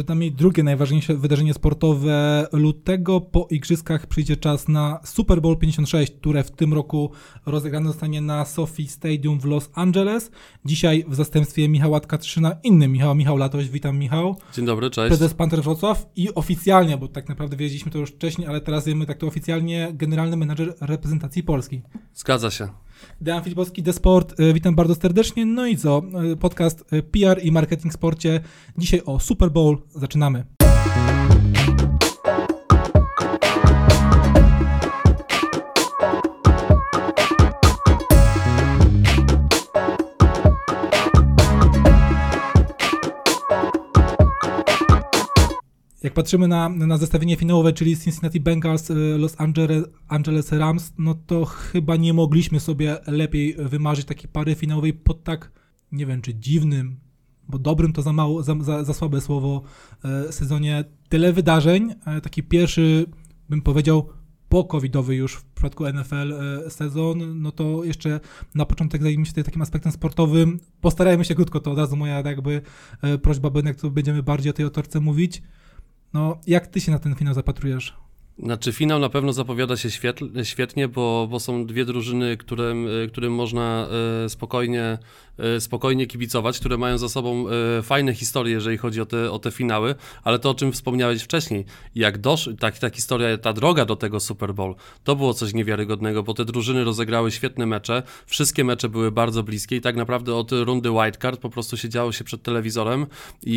Przed nami drugie najważniejsze wydarzenie sportowe lutego. Po igrzyskach przyjdzie czas na Super Bowl 56, które w tym roku rozegrane zostanie na Sophie Stadium w Los Angeles. Dzisiaj w zastępstwie Michała Tkatrzyna, inny Michał, Michał Latoś. Witam Michał. Dzień dobry, cześć. Prezes Panther Wrocław i oficjalnie, bo tak naprawdę wiedzieliśmy to już wcześniej, ale teraz wiemy tak to oficjalnie, generalny menadżer reprezentacji Polski. Zgadza się. Dejan Filipowski, The Sport, y, witam bardzo serdecznie. No i co, y, podcast y, PR i marketing w sporcie. Dzisiaj o Super Bowl. Zaczynamy. Jak patrzymy na, na zestawienie finałowe, czyli Cincinnati Bengals, Los Angeles, Angeles Rams, no to chyba nie mogliśmy sobie lepiej wymarzyć takiej pary finałowej pod tak, nie wiem czy dziwnym, bo dobrym to za, mało, za, za, za słabe słowo, e, sezonie. Tyle wydarzeń, e, taki pierwszy, bym powiedział, po-covidowy już w przypadku NFL e, sezon, no to jeszcze na początek zajmijmy się tutaj takim aspektem sportowym. Postarajmy się krótko, to od razu moja jakby e, prośba, Benek, tu będziemy bardziej o tej otorce mówić. No, jak ty się na ten finał zapatrujesz? Znaczy finał na pewno zapowiada się świetnie, bo, bo są dwie drużyny, którym, którym można e, spokojnie, e, spokojnie kibicować, które mają za sobą e, fajne historie, jeżeli chodzi o te, o te finały, ale to o czym wspomniałeś wcześniej, jak dosz, tak, ta historia, ta droga do tego Super Bowl, to było coś niewiarygodnego, bo te drużyny rozegrały świetne mecze, wszystkie mecze były bardzo bliskie i tak naprawdę od rundy wildcard po prostu siedziało się przed telewizorem i,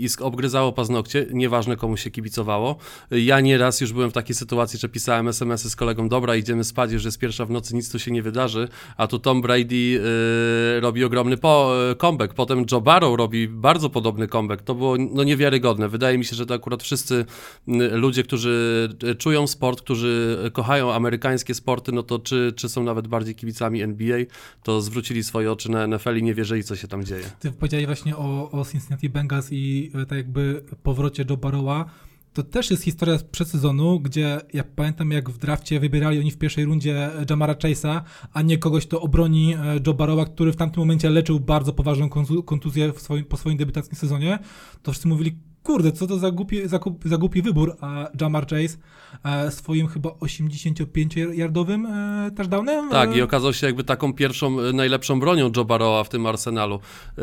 i, i obgryzało paznokcie, nieważne komu się kibicowało. Ja nieraz już byłem w takiej takiej sytuacji, że pisałem SMS-y z kolegą, dobra, idziemy spać, już jest pierwsza w nocy, nic tu się nie wydarzy, a tu Tom Brady yy, robi ogromny po, yy, comeback, potem Joe Barrow robi bardzo podobny comeback, to było no, niewiarygodne. Wydaje mi się, że to akurat wszyscy yy, ludzie, którzy yy, czują sport, którzy kochają amerykańskie sporty, no to czy, czy są nawet bardziej kibicami NBA, to zwrócili swoje oczy na NFL i nie wierzyli, co się tam dzieje. Ty powiedziałeś właśnie o, o Cincinnati Bengals i e, tak jakby powrocie Joe Barrowa to też jest historia z przedsezonu, gdzie ja pamiętam jak w drafcie wybierali oni w pierwszej rundzie Jamara Chase'a, a nie kogoś, kto obroni e, Joe Barrowa, który w tamtym momencie leczył bardzo poważną kontuzję swoim, po swoim debiutackim sezonie, to wszyscy mówili, kurde, co to za głupi, za, za głupi wybór, a Jamar Chase e, swoim chyba 85-yardowym e, touchdownem. Tak, e... i okazał się jakby taką pierwszą, e, najlepszą bronią Joe Barrowa w tym arsenalu e,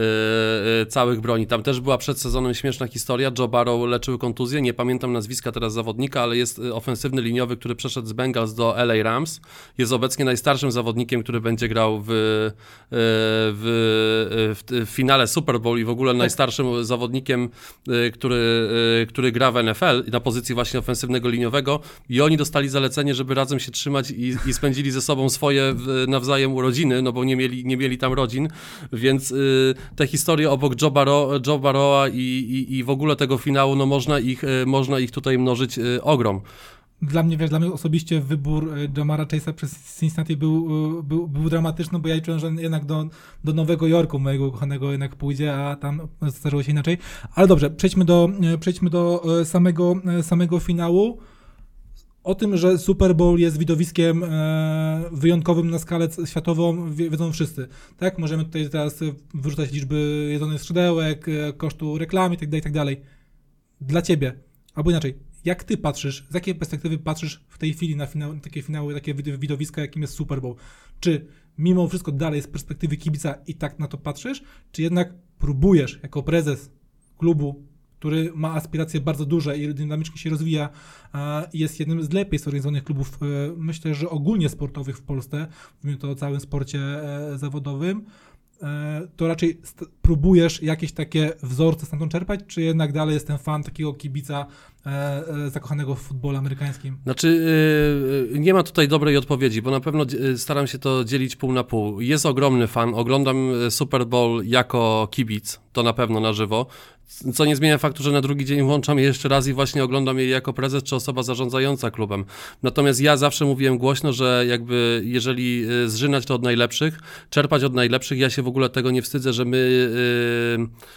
e, całych broni. Tam też była przed sezonem śmieszna historia, Joe Barrow leczył kontuzję, nie pamiętam nazwiska teraz zawodnika, ale jest ofensywny liniowy, który przeszedł z Bengals do LA Rams. Jest obecnie najstarszym zawodnikiem, który będzie grał w, w, w, w finale Super Bowl i w ogóle tak. najstarszym zawodnikiem, który który, y, który gra w NFL na pozycji właśnie ofensywnego liniowego i oni dostali zalecenie, żeby razem się trzymać i, i spędzili ze sobą swoje nawzajem urodziny, no bo nie mieli, nie mieli tam rodzin, więc y, te historie obok Joe, Barrow, Joe i, i, i w ogóle tego finału, no można ich, y, można ich tutaj mnożyć ogrom dla mnie, wiesz, dla mnie osobiście wybór e, Jamara Chase'a przez Cincinnati był, e, był, był dramatyczny, bo ja liczyłem, że jednak do, do Nowego Jorku mojego kochanego jednak pójdzie, a tam zdarzyło się inaczej. Ale dobrze, przejdźmy do, e, przejdźmy do samego, samego finału. O tym, że Super Bowl jest widowiskiem wyjątkowym na skalę światową, wiedzą wszyscy. Tak, możemy tutaj teraz wyrzucać liczby jedzonych skrzydełek, kosztu reklamy itd., tak itd. Tak dla ciebie, albo inaczej, jak ty patrzysz, z jakiej perspektywy patrzysz w tej chwili na, finał, na takie finały, takie widowiska, jakim jest Super Bowl? Czy mimo wszystko dalej z perspektywy kibica i tak na to patrzysz, czy jednak próbujesz jako prezes klubu, który ma aspiracje bardzo duże i dynamicznie się rozwija jest jednym z lepiej zorganizowanych klubów, e, myślę, że ogólnie sportowych w Polsce, mówimy to o całym sporcie e, zawodowym, E, to raczej próbujesz jakieś takie wzorce stamtąd czerpać, czy jednak dalej jestem fan takiego kibica zakochanego w futbolu amerykańskim? Znaczy, nie ma tutaj dobrej odpowiedzi, bo na pewno staram się to dzielić pół na pół. Jest ogromny fan, oglądam Super Bowl jako kibic, to na pewno na żywo. Co nie zmienia faktu, że na drugi dzień włączam je jeszcze raz i właśnie oglądam je jako prezes czy osoba zarządzająca klubem. Natomiast ja zawsze mówiłem głośno, że jakby jeżeli zżynać to od najlepszych, czerpać od najlepszych, ja się w ogóle tego nie wstydzę, że my,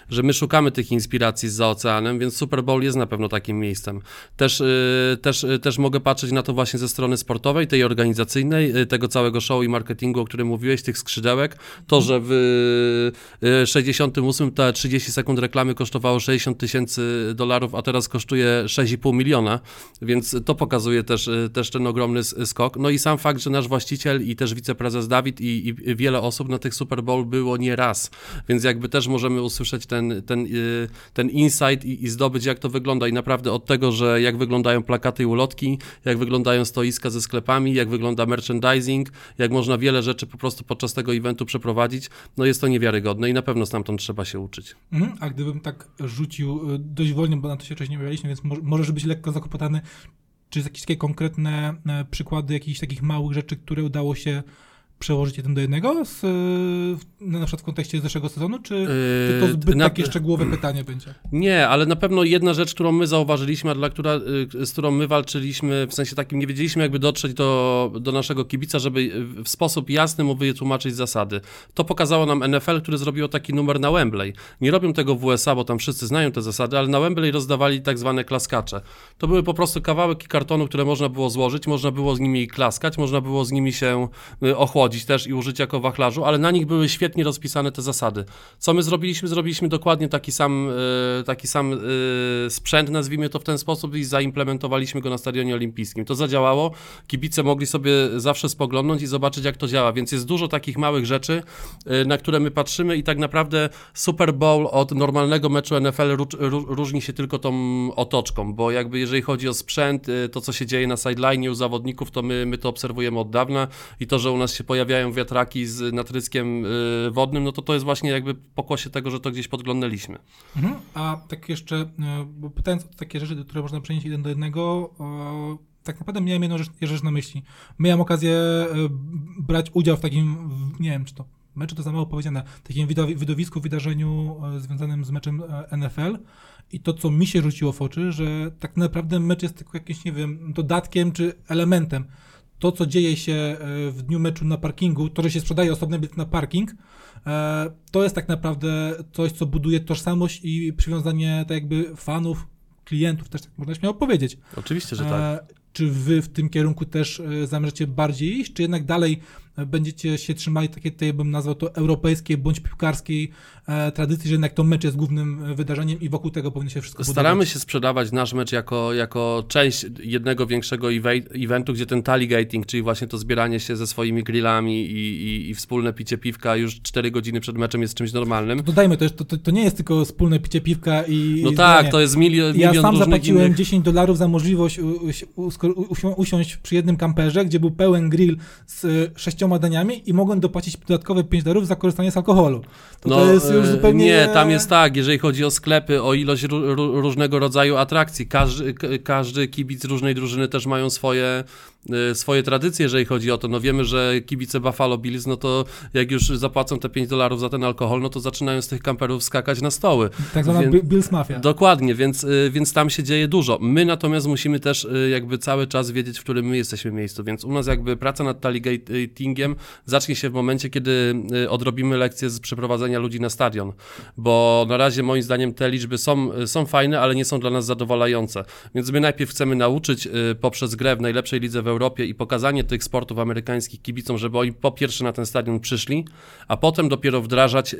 że my szukamy tych inspiracji za oceanem, więc Super Bowl jest na pewno takim miejscem. Też, yy, też, yy, też mogę patrzeć na to właśnie ze strony sportowej, tej organizacyjnej, y, tego całego show i marketingu, o którym mówiłeś, tych skrzydełek. To, że w 68 y, te 30 sekund reklamy kosztowało 60 tysięcy dolarów, a teraz kosztuje 6,5 miliona, więc to pokazuje też, też ten ogromny skok. No i sam fakt, że nasz właściciel i też wiceprezes Dawid i, i wiele osób na tych Super Bowl było nie raz, więc jakby też możemy usłyszeć ten, ten, ten insight i, i zdobyć, jak to wygląda. I naprawdę od tego, że jak wyglądają plakaty i ulotki, jak wyglądają stoiska ze sklepami, jak wygląda merchandising, jak można wiele rzeczy po prostu podczas tego eventu przeprowadzić, no jest to niewiarygodne i na pewno stamtąd trzeba się uczyć. Mhm, a gdybym tak rzucił y, dość wolnie, bo na to się wcześniej mówiliśmy, więc możesz być lekko zakopotany, czy jakieś takie konkretne e, przykłady jakichś takich małych rzeczy, które udało się przełożyć jeden do jednego, z, na przykład w kontekście zeszłego sezonu, czy yy, tylko zbyt na... takie szczegółowe pytanie będzie? Nie, ale na pewno jedna rzecz, którą my zauważyliśmy, a dla która, y, z którą my walczyliśmy, w sensie takim nie wiedzieliśmy jakby dotrzeć do, do naszego kibica, żeby w sposób jasny mu wytłumaczyć zasady. To pokazało nam NFL, który zrobiło taki numer na Wembley. Nie robią tego w USA, bo tam wszyscy znają te zasady, ale na Wembley rozdawali tak zwane klaskacze. To były po prostu kawałki kartonu, które można było złożyć, można było z nimi klaskać, można było z nimi się y, ochłodzić też i użyć jako wachlarzu, ale na nich były świetnie rozpisane te zasady. Co my zrobiliśmy? Zrobiliśmy dokładnie taki sam, e, taki sam e, sprzęt, nazwijmy to w ten sposób i zaimplementowaliśmy go na Stadionie Olimpijskim. To zadziałało, kibice mogli sobie zawsze spoglądnąć i zobaczyć jak to działa, więc jest dużo takich małych rzeczy, e, na które my patrzymy i tak naprawdę Super Bowl od normalnego meczu NFL różni się tylko tą otoczką, bo jakby jeżeli chodzi o sprzęt, to co się dzieje na sideline u zawodników, to my, my to obserwujemy od dawna i to, że u nas się pojawiają wiatraki z natryskiem y, wodnym, no to to jest właśnie jakby pokłosie tego, że to gdzieś podglądaliśmy. Mhm. A tak jeszcze, y, bo pytając o takie rzeczy, które można przenieść jeden do jednego, tak naprawdę miałem jedną rzecz, rzecz na myśli. Miałem okazję y, brać udział w takim, nie wiem czy to meczu to za mało powiedziane, takim widowisku, wydarzeniu związanym z meczem NFL. I to, co mi się rzuciło w oczy, że tak naprawdę mecz jest tylko jakimś, nie wiem, dodatkiem czy elementem to, co dzieje się e, w dniu meczu na parkingu, to, że się sprzedaje osobny bilet na parking, e, to jest tak naprawdę coś, co buduje tożsamość i przywiązanie tak jakby fanów, klientów, też tak można śmiało powiedzieć. Oczywiście, że tak. E, czy wy w tym kierunku też zamierzacie bardziej iść, czy jednak dalej będziecie się trzymali takiej, tej bym nazwał to europejskiej bądź piłkarskiej e, tradycji, że jednak to mecz jest głównym e, wydarzeniem i wokół tego powinno się wszystko Staramy budować. się sprzedawać nasz mecz jako, jako część jednego większego eventu, gdzie ten gating, czyli właśnie to zbieranie się ze swoimi grillami i, i, i wspólne picie piwka już 4 godziny przed meczem jest czymś normalnym. Dodajmy, to, to, to nie jest tylko wspólne picie piwka i No i tak, to jest milion, milion Ja sam zapłaciłem innych... 10 dolarów za możliwość usiąść przy jednym kamperze, gdzie był pełen grill z sześcioma sześcioma daniami i mogłem dopłacić dodatkowe 5 dolarów za korzystanie z alkoholu. To, no, to jest już e, zupełnie... Nie, tam jest tak, jeżeli chodzi o sklepy, o ilość różnego rodzaju atrakcji, każdy, każdy kibic różnej drużyny też mają swoje Y, swoje tradycje, jeżeli chodzi o to. No wiemy, że kibice Buffalo Bills, no to jak już zapłacą te 5 dolarów za ten alkohol, no to zaczynają z tych kamperów skakać na stoły. Tak zwana Wie... Bills Mafia. Dokładnie, więc, y, więc tam się dzieje dużo. My natomiast musimy też y, jakby cały czas wiedzieć, w którym my jesteśmy miejscu, więc u nas jakby praca nad taligatingiem zacznie się w momencie, kiedy odrobimy lekcję z przeprowadzenia ludzi na stadion, bo na razie moim zdaniem te liczby są, są fajne, ale nie są dla nas zadowalające. Więc my najpierw chcemy nauczyć poprzez grę w najlepszej lidze w Europie i pokazanie tych sportów amerykańskich kibicom, żeby oni po pierwsze na ten stadion przyszli, a potem dopiero wdrażać, yy,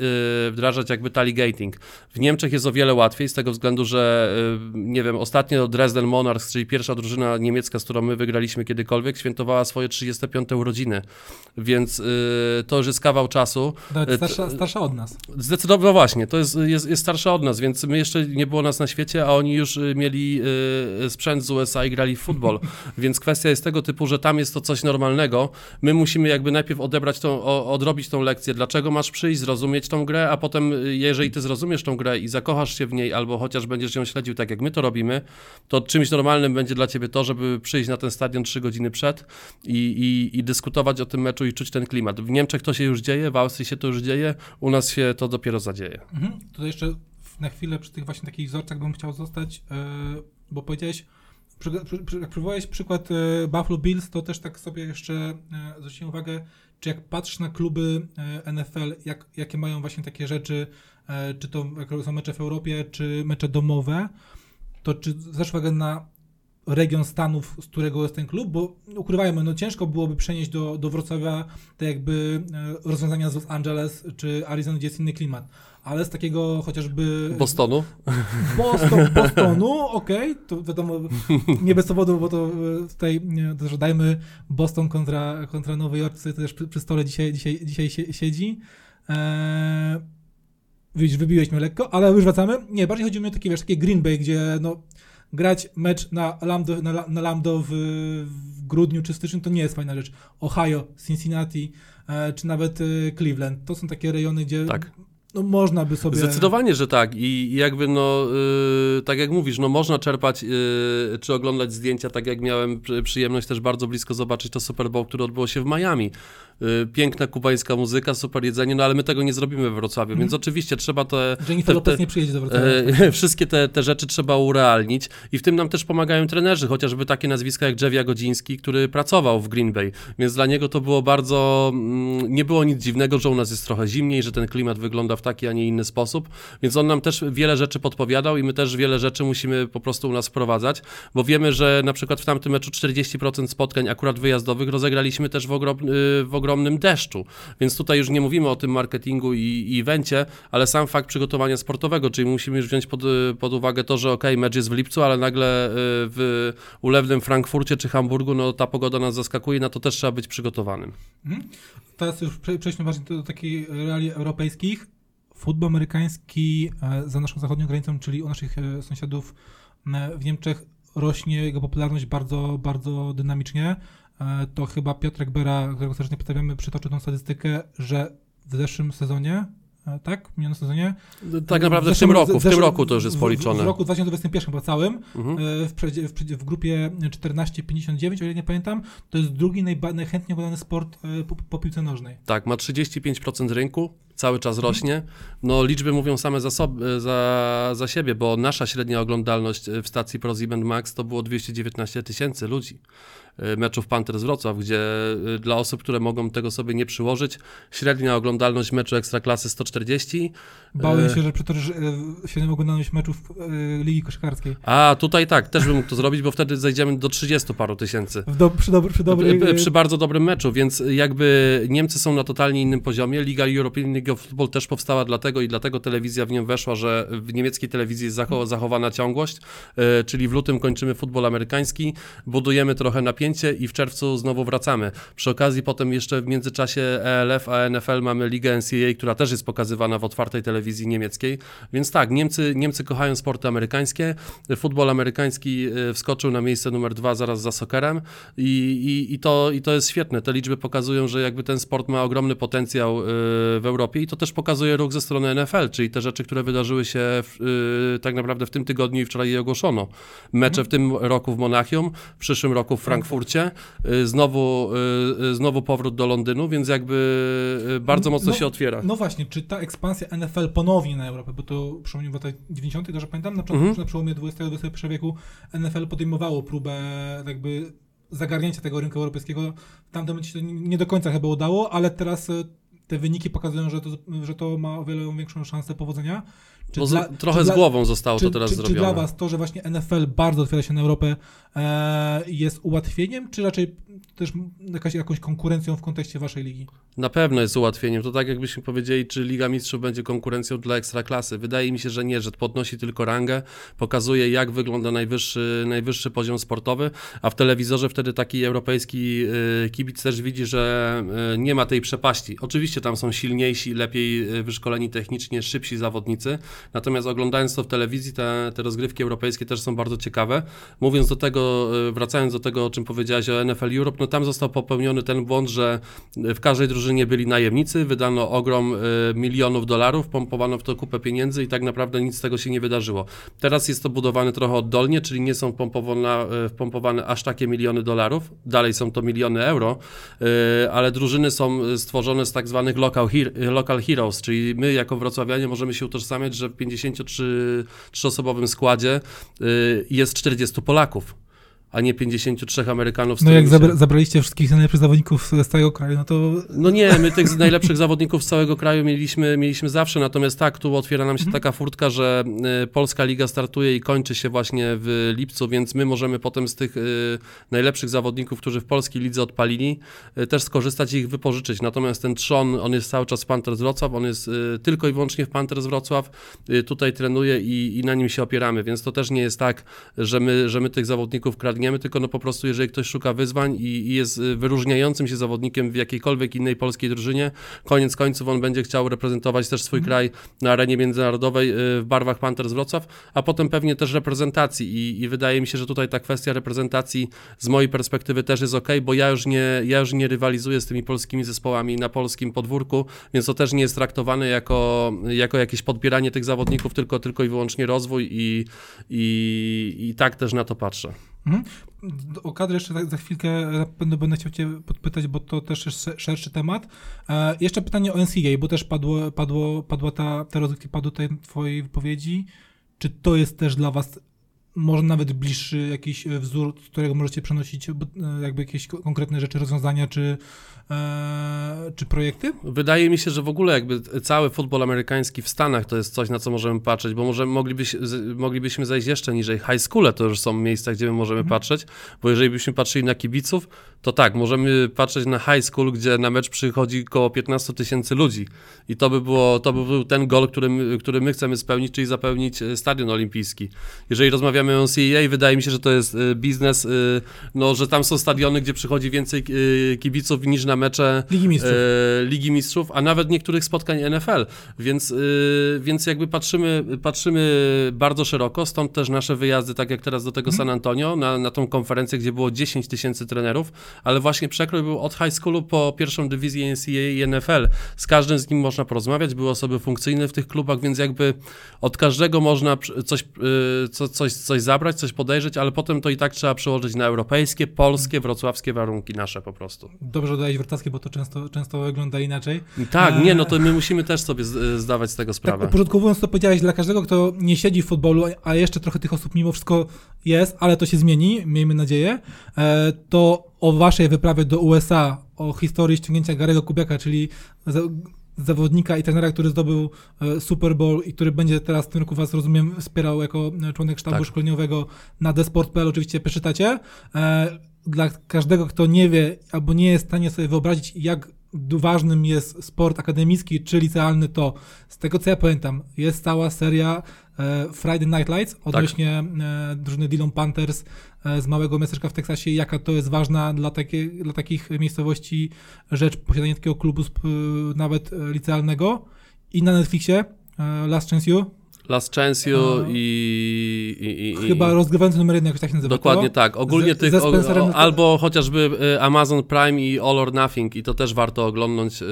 wdrażać jakby taligating. W Niemczech jest o wiele łatwiej z tego względu, że yy, nie wiem, ostatnio Dresden Monarchs, czyli pierwsza drużyna niemiecka, z którą my wygraliśmy kiedykolwiek, świętowała swoje 35 urodziny, więc yy, to już jest kawał czasu. Nawet starsza, starsza od nas. Zdecydowanie, no właśnie, to jest, jest, jest starsza od nas, więc my jeszcze nie było nas na świecie, a oni już mieli sprzęt z USA i grali w futbol, więc kwestia jest tego typu, że tam jest to coś normalnego. My musimy jakby najpierw odebrać tą, odrobić tą lekcję, dlaczego masz przyjść, zrozumieć tą grę, a potem jeżeli ty zrozumiesz tą grę i zakochasz się w niej, albo chociaż będziesz ją śledził tak jak my to robimy, to czymś normalnym będzie dla ciebie to, żeby przyjść na ten stadion trzy godziny przed i, i, i dyskutować o tym meczu i czuć ten klimat. W Niemczech to się już dzieje, w Austrii się to już dzieje, u nas się to dopiero zadzieje. Mhm. To jeszcze na chwilę przy tych właśnie takich wzorcach bym chciał zostać, yy, bo powiedziałeś, jak przywołałeś przykład e, Buffalo Bills, to też tak sobie jeszcze e, zwróciłem uwagę, czy jak patrzysz na kluby e, NFL, jak, jakie mają właśnie takie rzeczy, czy to są mecze w Europie, czy mecze domowe, to czy zwracasz uwagę na region Stanów, z którego jest ten klub, bo ukrywajmy, no ciężko byłoby przenieść do, do Wrocławia te jakby rozwiązania z Los Angeles czy Arizona, gdzie jest inny klimat ale z takiego chociażby... Bostonu? Boston, Bostonu, okej, okay. to wiadomo, nie bez powodu, bo to e, tutaj, że dajmy Boston kontra, kontra Nowy Jork, który też przy, przy, stole dzisiaj, dzisiaj, dzisiaj siedzi. Eee, widzisz, wybiłeś mnie lekko, ale już wracamy. Nie, bardziej chodzi mi o takie, wiesz, takie Green Bay, gdzie no, grać mecz na Lambdo, na, na Lambdo w, w grudniu czy styczniu to nie jest fajna rzecz. Ohio, Cincinnati, e, czy nawet e, Cleveland, to są takie rejony, gdzie tak. No można by sobie... Zdecydowanie, że tak i jakby no, yy, tak jak mówisz, no można czerpać yy, czy oglądać zdjęcia, tak jak miałem przyjemność też bardzo blisko zobaczyć to Super Bowl, które odbyło się w Miami. Yy, piękna kubańska muzyka, super jedzenie, no ale my tego nie zrobimy we Wrocławiu, mm. więc mhm. oczywiście trzeba te... Jennifer Lopez nie przyjedzie do Wrocławia. Yy, wszystkie te, te rzeczy trzeba urealnić i w tym nam też pomagają trenerzy, chociażby takie nazwiska jak Jeff Godziński, który pracował w Green Bay, więc dla niego to było bardzo... Mm, nie było nic dziwnego, że u nas jest trochę zimniej, że ten klimat wygląda w taki, a nie inny sposób, więc on nam też wiele rzeczy podpowiadał i my też wiele rzeczy musimy po prostu u nas wprowadzać, bo wiemy, że na przykład w tamtym meczu 40% spotkań akurat wyjazdowych rozegraliśmy też w, ogrom, y, w ogromnym deszczu, więc tutaj już nie mówimy o tym marketingu i, i evencie, ale sam fakt przygotowania sportowego, czyli musimy już wziąć pod, pod uwagę to, że ok, mecz jest w lipcu, ale nagle y, w ulewnym Frankfurcie czy Hamburgu, no ta pogoda nas zaskakuje, na to też trzeba być przygotowanym. Mhm. Teraz już przejdźmy do, do takich reali europejskich futbol amerykański e, za naszą zachodnią granicą, czyli u naszych e, sąsiadów e, w Niemczech rośnie jego popularność bardzo, bardzo dynamicznie. To chyba Piotrek Bera, którego serdecznie przedstawiamy, przytoczył tą statystykę, że w zeszłym sezonie tak? W minionym sezonie. Tak naprawdę w, w tym roku, w, tym roku to już jest policzone. W, w roku 2021 chyba całym, mhm. E, w, w, w, grupie 14-59, o ile nie pamiętam, to jest drugi najba, najchętniej oglądany sport e, po, po, piłce nożnej. Tak, ma 35% rynku, cały czas mhm. rośnie. No liczby mówią same za, sobie, za, za siebie, bo nasza średnia oglądalność w stacji ProSieben Max to było 219 tysięcy ludzi. Y, meczów Panthers Wrocław, gdzie y, dla osób, które mogą tego sobie nie przyłożyć, średnia oglądalność meczu Ekstraklasy 140. Bałem y, się, że przytoczysz średnią oglądalność meczów Ligi Koszykarskiej. A, tutaj tak, też bym mógł to zrobić, bo wtedy zejdziemy do 30 paru tysięcy. Do, przy, dobry, przy, dobry... przy, przy bardzo dobrym meczu, więc jakby Niemcy są na totalnie innym poziomie. Liga European League of Football też powstała dlatego i dlatego telewizja w nią weszła, że w niemieckiej telewizji jest zachowana ciągłość, czyli w lutym kończymy futbol amerykański, budujemy trochę napięcie i w czerwcu znowu wracamy. Przy okazji potem jeszcze w międzyczasie ELF a NFL mamy ligę NCAA, która też jest pokazywana w otwartej telewizji niemieckiej. Więc tak, Niemcy, Niemcy kochają sporty amerykańskie. Futbol amerykański e, wskoczył na miejsce numer dwa zaraz za sokerem i, i, i, to, i to jest świetne. Te liczby pokazują, że jakby ten sport ma ogromny potencjał e, w Europie i to też pokazuje ruch ze strony NFL, czyli te rzeczy, które wydarzyły się w, e, tak naprawdę w tym tygodniu i wczoraj je ogłoszono. Mecze w tym roku w Monachium, w przyszłym roku w Frankfurcie Frankfurcie, y, znowu, y, y, znowu powrót do Londynu, więc jakby bardzo mocno no, się otwiera. No właśnie, czy ta ekspansja NFL ponownie na Europę, bo to przełomie w latach 90., dobrze pamiętam, na, początku, mhm. na przełomie XX-XXI wieku NFL podejmowało próbę jakby zagarnięcia tego rynku europejskiego. W tamtym momencie to nie do końca chyba udało, ale teraz te wyniki pokazują, że to, że to ma o wiele większą szansę powodzenia. Czy dla, trochę czy z głową zostało czy, to teraz czy, zrobione. Czy dla Was to, że właśnie NFL bardzo otwiera się na Europę, e, jest ułatwieniem, czy raczej też jakaś, jakąś konkurencją w kontekście Waszej ligi? Na pewno jest ułatwieniem. To tak jakbyśmy powiedzieli, czy Liga Mistrzów będzie konkurencją dla Ekstraklasy. Wydaje mi się, że nie, że podnosi tylko rangę, pokazuje jak wygląda najwyższy, najwyższy poziom sportowy, a w telewizorze wtedy taki europejski y, kibic też widzi, że y, nie ma tej przepaści. Oczywiście tam są silniejsi, lepiej y, wyszkoleni technicznie, szybsi zawodnicy, natomiast oglądając to w telewizji, te, te rozgrywki europejskie też są bardzo ciekawe. Mówiąc do tego, wracając do tego, o czym powiedziałeś o NFL Europe, no tam został popełniony ten błąd, że w każdej drużynie drużynie byli najemnicy, wydano ogrom y, milionów dolarów, pompowano w to kupę pieniędzy i tak naprawdę nic z tego się nie wydarzyło. Teraz jest to budowane trochę oddolnie, czyli nie są pompowane, wpompowane aż takie miliony dolarów, dalej są to miliony euro, y, ale drużyny są stworzone z tak zwanych local, local heroes, czyli my jako wrocławianie możemy się utożsamiać, że w 53-osobowym składzie jest 40 Polaków a nie 53 Amerykanów. No jak zabra- zabraliście wszystkich najlepszych zawodników z całego kraju, no to No nie, my tych najlepszych zawodników z całego kraju mieliśmy, mieliśmy zawsze, natomiast tak, tu otwiera nam się taka furtka, że y, Polska Liga startuje i kończy się właśnie w lipcu, więc my możemy potem z tych y, najlepszych zawodników, którzy w polskiej lidze odpalili, y, też skorzystać i ich wypożyczyć. Natomiast ten trzon, on jest cały czas w Panthers Wrocław, on jest tylko i wyłącznie w Panthers Wrocław, tutaj trenuje i, i na nim się opieramy, więc to też nie jest tak, że my, że my tych zawodników kradniemy, tylko no po prostu jeżeli ktoś szuka wyzwań i, i jest y, wyróżniającym się zawodnikiem w jakiejkolwiek innej polskiej drużynie, koniec końców on będzie chciał reprezentować też swój kraj na arenie międzynarodowej y, w barwach Panthers Wrocław, a potem pewnie też reprezentacji I, i wydaje mi się, że tutaj ta kwestia reprezentacji z mojej perspektywy też jest ok, bo ja już nie, ja już nie rywalizuję z tymi polskimi zespołami na polskim podwórku, więc to też nie jest traktowane jako, jako jakieś podbieranie tych zawodników, tylko, tylko i wyłącznie rozwój i, i, i tak też na to patrzę. Mhm. O kadrę jeszcze tak za chwilkę na pewno będę chciał Cię podpytać, bo to też jest sze- szerszy temat. E, jeszcze pytanie o NCAA, bo też padło, padło, padła ta, te rozgrywki padły tutaj w Twojej wypowiedzi. Czy to jest też dla Was może nawet bliższy jakiś e, wzór, z którego możecie przenosić e, jakby jakieś ko- konkretne rzeczy, rozwiązania czy, e, czy projekty? Wydaje mi się, że w ogóle jakby cały futbol amerykański w Stanach to jest coś, na co możemy patrzeć, bo może moglibyś, moglibyśmy zejść jeszcze niżej. High schoole to już są miejsca, gdzie my możemy patrzeć, bo jeżeli byśmy patrzyli na kibiców, to tak, możemy patrzeć na high school, gdzie na mecz przychodzi około 15 tysięcy ludzi i to by, było, to by był ten gol, który my, który my chcemy spełnić, czyli zapełnić e, stadion olimpijski. Jeżeli rozmawiamy o CEA, wydaje mi się, że to jest e, biznes, e, no, że tam są stadiony, gdzie przychodzi więcej e, kibiców niż na mecze Ligi Mistrzów. e, Ligi Mistrzów, a nawet niektórych spotkań NFL, więc, y, więc jakby patrzymy, patrzymy bardzo szeroko, stąd też nasze wyjazdy, tak jak teraz do tego San Antonio, na, na tą konferencję, gdzie było 10 tysięcy trenerów, ale właśnie przekrój był od high schoolu po pierwszą dywizję NCAA i NFL. Z każdym z nim można porozmawiać, były osoby funkcyjne w tych klubach, więc jakby od każdego można coś, y, co, coś, coś zabrać, coś podejrzeć, ale potem to i tak trzeba przełożyć na europejskie, polskie, wrocławskie warunki nasze po prostu. Dobrze dodałeś wrocławskie, bo to często, często wygląda inaczej. Tak, nie, no to my musimy też sobie z- zdawać z tego Tak sprawę. uporządkowując to powiedziałeś, dla każdego, kto nie siedzi w futbolu, a jeszcze trochę tych osób mimo wszystko jest, ale to się zmieni, miejmy nadzieję, e, to o waszej wyprawie do USA, o historii ściągnięcia Garego Kubiaka, czyli zawodnika i trenera, który zdobył e, Super Bowl i który będzie teraz w tym roku was, rozumiem, wspierał jako e, członek sztabu Tak. szkoleniowego na desport.pl, oczywiście przeczytacie. E, Dla każdego, kto nie wie albo nie jest w stanie sobie wyobrazić, jak ważnym jest sport akademicki czy licealny, to z tego co ja pamiętam, jest cała seria e, Friday Night Lights odnośnie e, drużyny Dillon Panthers e, z małego miasteczka w Teksasie, jaka to jest ważna dla, takie, dla takich miejscowości rzecz, posiadanie takiego klubu nawet licealnego. I na Netflixie Last Chance You, Last Chance A. i, i, i... chyba rozgrywający numer jeden, jakoś tak nazywa. Dokładnie tak. Ogólnie Ze- tych, o, o, albo chociażby y, Amazon Prime i All or Nothing i to też warto oglądnąć. y,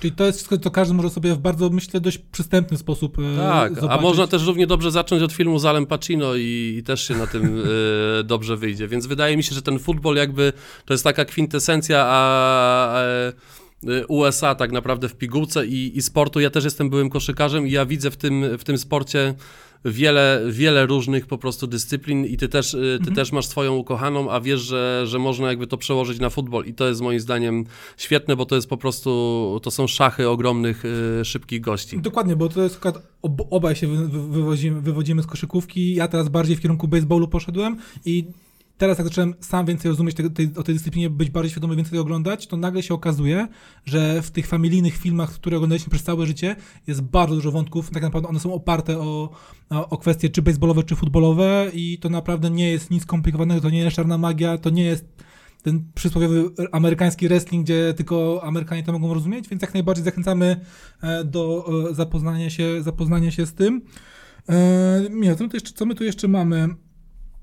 Czyli to jest wszystko, co każdy może sobie w bardzo, myślę, dość przystępny sposób e, Tak, a zobaczyć. można też równie dobrze zacząć od filmu z Alem Pacino i, i też się na tym dobrze wyjdzie. Więc wydaje mi się, że ten futbol jakby to jest taka kwintesencja a, a, USA tak naprawdę w pigułce i, i sportu. Ja też jestem byłym koszykarzem i ja widzę w tym, w tym sporcie wiele, wiele różnych po prostu dyscyplin i ty też, y, ty też masz swoją ukochaną, a wiesz, że, że można jakby to przełożyć na futbol i to jest moim zdaniem świetne, bo to jest po prostu, to są szachy ogromnych, y, szybkich gości. Dokładnie, bo to jest obaj się wy, wy, wywodzimy, wywodzimy z koszykówki. Ja teraz bardziej w kierunku baseballu poszedłem i teraz jak zacząłem sam więcej rozumieć tego, tej, o tej dyscyplinie, być bardziej świadomy, więcej oglądać, to nagle się okazuje, że w tych familijnych filmach, które oglądaliśmy przez całe życie, jest bardzo dużo wątków. Tak naprawdę one są oparte o, o, o kwestie czy baseballowe, czy futbolowe i to naprawdę nie jest nic skomplikowanego, to nie jest czarna magia, to nie jest ten przysłowiowy amerykański wrestling, gdzie tylko Amerykanie to mogą rozumieć, więc jak najbardziej zachęcamy e, do e, zapoznania się, zapoznania się z tym. E, Michał, co my tu jeszcze, co my tu jeszcze mamy?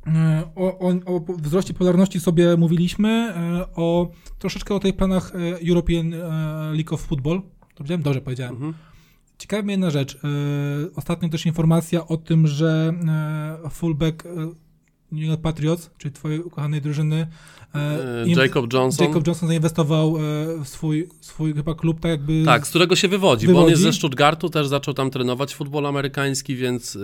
E, O, o, o wzroście popularności sobie mówiliśmy, e, o troszeczkę o tych planach e, European League of Football. To powiedziałem? Dobrze powiedziałem. Mhm. Ciekawa mnie jedna rzecz. Ostatnio też informacja o tym, że fullback New York Patriots, czyli twojej ukochanej drużyny. E, Jacob Johnson. Jacob Johnson zainwestował w swój, swój chyba klub, tak jakby... Tak, z którego się wywodzi, wywodzi. bo on jest ze Stuttgartu, też zaczął tam trenować futbol amerykański, więc... Yy...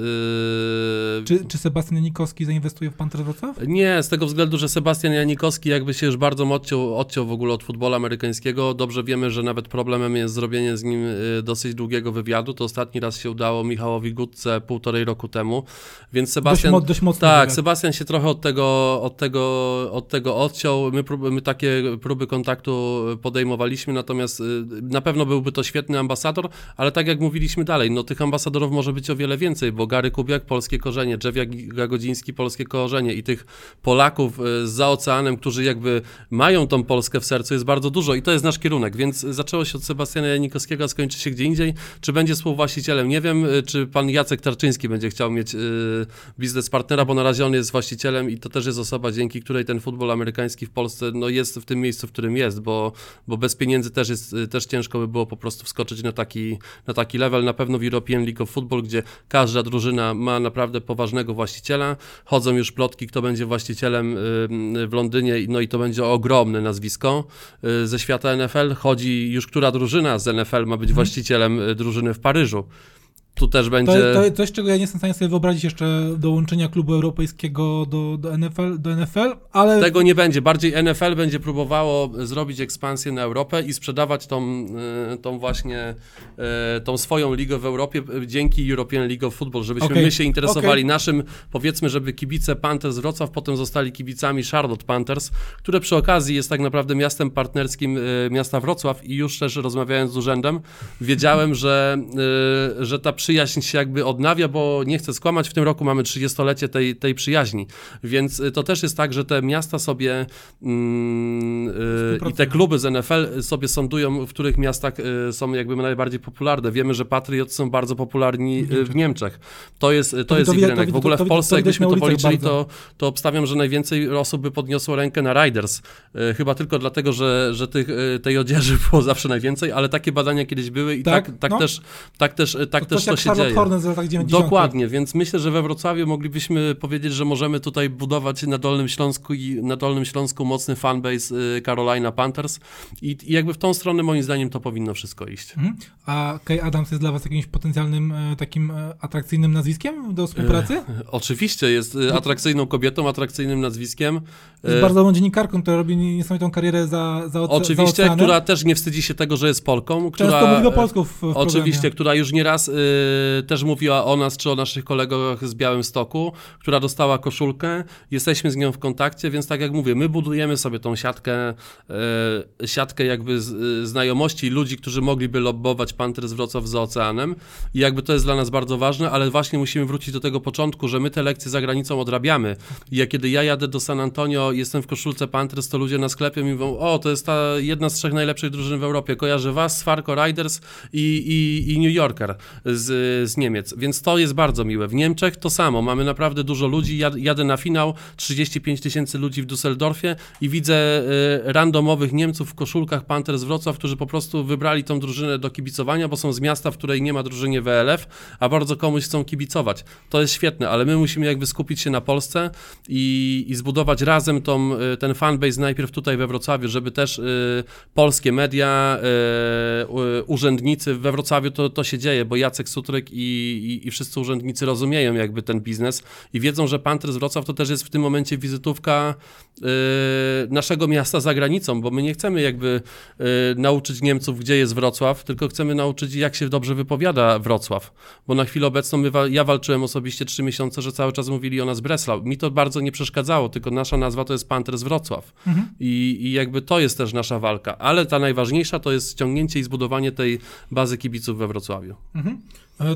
Czy, czy Sebastian Janikowski zainwestuje w Panthers Wrocław? Nie, z tego względu, że Sebastian Janikowski jakby się już bardzo odciął, odciął w ogóle od futbolu amerykańskiego. Dobrze wiemy, że nawet problemem jest zrobienie z nim dosyć długiego wywiadu. To ostatni raz się udało Michałowi Gutce półtorej roku temu, więc Sebastian... Dość, dość mocno. Tak, wywiad. Sebastian się trochę od tego, od tego, od tego odciął. My, my takie próby kontaktu podejmowaliśmy, natomiast y, na pewno byłby to świetny ambasador, ale tak jak mówiliśmy dalej, no tych ambasadorów może być o wiele więcej, bo Gary Kubiak, polskie korzenie, Drzewiak Gagodziński, polskie korzenie i tych Polaków y, za oceanem, którzy jakby mają tą Polskę w sercu jest bardzo dużo i to jest nasz kierunek, więc zaczęło się od Sebastiana Janikowskiego, a skończy się gdzie indziej. Czy będzie współwłaścicielem? Nie wiem, y, czy pan Jacek Tarczyński będzie chciał mieć biznes partnera, bo na razie on jest właścicielem i to też jest osoba, dzięki której ten futbol amerykański w Polsce no, jest w tym miejscu, w którym jest, bo, bo bez pieniędzy też, jest, też ciężko by było po prostu wskoczyć na taki, na taki level. Na pewno w European League of Football, gdzie każda drużyna ma naprawdę poważnego właściciela. Chodzą już plotki, kto będzie właścicielem w Londynie, no i to będzie ogromne nazwisko y, ze świata NFL. Chodzi już, która drużyna z NFL ma być mhm. właścicielem y, drużyny w Paryżu tu też będzie... To, to coś, czego ja nie jestem w stanie sobie wyobrazić jeszcze dołączenia klubu europejskiego do, do, NFL, do NFL, ale... Tego nie będzie. Bardziej NFL będzie próbowało zrobić ekspansję na Europę i sprzedawać tą, e, tą właśnie e, tą swoją ligę w Europie dzięki European League of Football, żebyśmy okay. my się interesowali okay. naszym, powiedzmy, żeby kibice Panthers Wrocław potem zostali kibicami Charlotte Panthers, które przy okazji jest tak naprawdę miastem partnerskim e, miasta Wrocław i już też rozmawiając z urzędem, wiedziałem, że, że ta przyjaźń się jakby odnawia, bo nie chcę skłamać, w tym roku mamy 30-lecie tej, tej przyjaźni, więc y, to też jest tak, że te miasta sobie mm, y, i te kluby z NFL sobie sądują, w których miastach y, są jakby najbardziej popularne. Wiemy, że Patriots są bardzo popularni w Niemczech. W Niemczech. To jest, to, to jest ich rynek. W ogóle w Polsce, jakbyśmy to policzyli, to, to obstawiam, że najwięcej osób by podniosło rękę na Riders. Chyba tylko dlatego, że, że tych, tej odzieży było zawsze najwięcej, ale takie badania kiedyś były i tak, tak, tak no. też, tak też, tak to też to się dzieje. Hornet z latach 90. Dokładnie, więc myślę, że we Wrocławiu moglibyśmy powiedzieć, że możemy tutaj budować na Dolnym Śląsku i na Dolnym Śląsku mocny fanbase y, Carolina Panthers i, i jakby w tą stronę moim zdaniem to powinno wszystko iść. Mhm. A Kay Adams jest dla was jakimś potencjalnym e, takim e, atrakcyjnym nazwiskiem do współpracy? E, oczywiście, jest atrakcyjną kobietą, atrakcyjnym nazwiskiem. Jest e... bardzo dobrą dziennikarką, która robi niesamowitą karierę za, za, Oczywiście, za która też nie wstydzi się tego, że jest Polką. Która, Często mówi o Polsku w, w Oczywiście, programie. która już nieraz y, też mówiła o nas czy o naszych kolegach z Białym Stoku, która dostała koszulkę. Jesteśmy z nią w kontakcie, więc tak jak mówię, my budujemy sobie tą siatkę, y, siatkę jakby y, znajomości ludzi, którzy mogliby lobbować Panthers Wrocław za oceanem i jakby to jest dla nas bardzo ważne, ale właśnie musimy wrócić do tego początku, że my te lekcje za granicą odrabiamy. I jak kiedy ja jadę do San Antonio, jestem w koszulce Panthers, to ludzie na sklepie mi mówią, o, to jest ta jedna z trzech najlepszych drużyn w Europie, kojarzę was, Farco Riders i, i, i New Yorker z, z Niemiec, więc to jest bardzo miłe. W Niemczech to samo, mamy naprawdę dużo ludzi, jadę na finał, 35 tysięcy ludzi w Düsseldorfie i widzę y, randomowych Niemców w koszulkach Panthers Wrocław, którzy po prostu wybrali tą drużynę do kibicowania, bo są z miasta, w której nie ma drużynie WLF, a bardzo komuś chcą kibicować. To jest świetne, ale my musimy jakby skupić się na Polsce i, i zbudować razem tą, y, ten fanbase najpierw tutaj we Wrocławiu, żeby też y, polskie media, y, urzędnicy we Wrocławiu to, to się dzieje, bo Jacek I, i, i, wszyscy urzędnicy rozumieją jakby ten biznes i wiedzą, że Panthers Wrocław to też jest w tym momencie wizytówka naszego miasta za granicą, bo my nie chcemy jakby nauczyć Niemców, gdzie jest Wrocław, tylko chcemy nauczyć, jak się dobrze wypowiada Wrocław, bo na chwilę obecną my, ja walczyłem osobiście trzy miesiące, że cały czas mówili o nas Breslau. Mi to bardzo nie przeszkadzało, tylko nasza nazwa to jest Panthers Wrocław. Mhm. I, I jakby to jest też nasza walka. Ale ta najważniejsza to jest ściągnięcie i zbudowanie tej bazy kibiców we Wrocławiu. Mhm.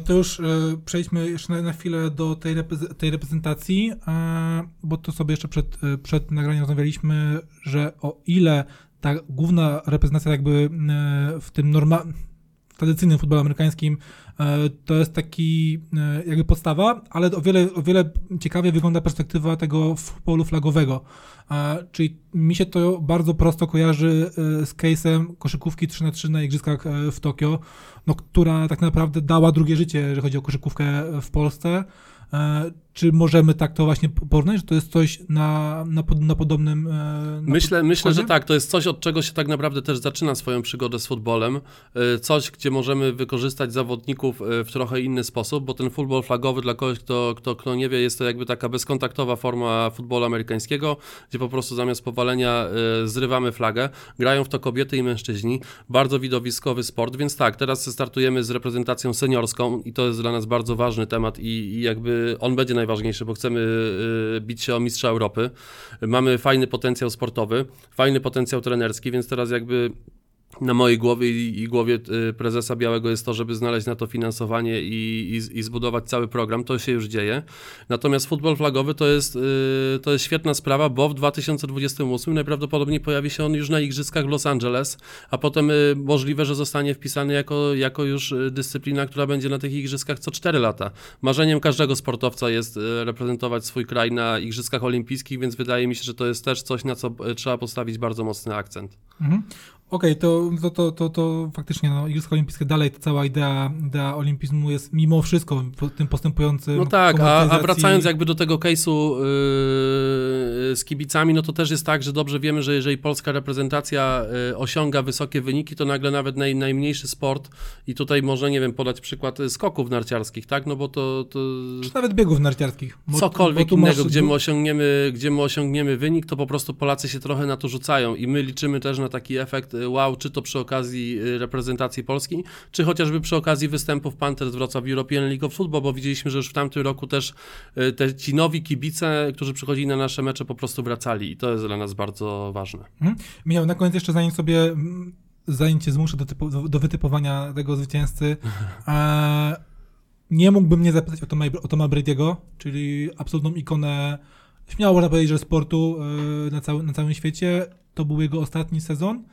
To już e, przejdźmy jeszcze na, na chwilę do tej, tej reprezentacji, e, bo to sobie jeszcze przed, e, przed nagraniem rozmawialiśmy, że o ile ta główna reprezentacja jakby w tym normalnym tradycyjnym futbolu amerykańskim e, to jest taki e, jakby podstawa, ale o wiele, o wiele ciekawie wygląda perspektywa tego futbolu flagowego. E, czyli mi się to bardzo prosto kojarzy z case'em koszykówki 3 na 3 na igrzyskach w Tokio, no, która tak naprawdę dała drugie życie, jeżeli chodzi o koszykówkę w Polsce. Czy możemy tak to właśnie porównać, że to jest coś na, na, na podobnym. e, Na Myślę, myślę, że tak. To jest coś, od czego się tak naprawdę też zaczyna swoją przygodę z futbolem. Y, Coś, gdzie możemy wykorzystać zawodników y, w trochę inny sposób, bo ten futbol flagowy dla kogoś, kto, kto, kto nie wie, jest to jakby taka bezkontaktowa forma futbolu amerykańskiego, gdzie po prostu zamiast powalenia zrywamy flagę. Grają w to kobiety i mężczyźni. Bardzo widowiskowy sport, więc tak, teraz startujemy z reprezentacją seniorską i to jest dla nas bardzo ważny temat i, i jakby on będzie najważniejszy, bo chcemy y, bić się o mistrza Europy. Mamy fajny potencjał sportowy, fajny potencjał trenerski, więc teraz jakby na mojej głowie i, głowie y, prezesa Białego jest to, żeby znaleźć na to finansowanie i, i, i zbudować cały program. To się już dzieje. Natomiast futbol flagowy to jest, y, to jest świetna sprawa, bo w 2028 najprawdopodobniej pojawi się on już na Igrzyskach w Los Angeles, a potem y, możliwe, że zostanie wpisany jako, jako już dyscyplina, która będzie na tych Igrzyskach co 4 lata. Marzeniem każdego sportowca jest reprezentować swój kraj na Igrzyskach Olimpijskich, więc wydaje mi się, że to jest też coś, na co trzeba postawić bardzo mocny akcent. Mhm. Okej, to, to, to, to, to faktycznie no, Igrzyska Olimpijskie dalej ta cała idea, idea olimpizmu jest mimo wszystko tym postępującym No tak, a, a wracając jakby do tego case'u yy, z kibicami, no to też jest tak, że dobrze wiemy, że jeżeli polska reprezentacja yy, osiąga wysokie wyniki, to nagle nawet naj, najmniejszy sport i tutaj może, nie wiem, podać przykład y, skoków narciarskich, tak, no bo to... to Czy nawet biegów narciarskich. Bo- cokolwiek bo innego, masz gdzie my, osiągniemy, gdzie my osiągniemy wynik, to po prostu Polacy się trochę na to rzucają i my liczymy też na taki efekt wow, czy to przy okazji y, reprezentacji Polski, czy chociażby przy okazji występów Panthers Wrocław w European League of Football, bo widzieliśmy, że już w tamtym roku też y, te, ci nowi kibice, którzy przychodzili na nasze mecze, po prostu wracali i to jest dla nas bardzo ważne. Mhm. Miał na koniec jeszcze, zanim sobie, zanim cię zmuszę do, typu, do, do wytypowania tego zwycięzcy, e, nie mógłbym nie zapytać o Toma, o Toma Brady'ego, czyli absolutną ikonę, śmiało można powiedzieć, że sportu e, na, na całym świecie. To był jego ostatni sezon.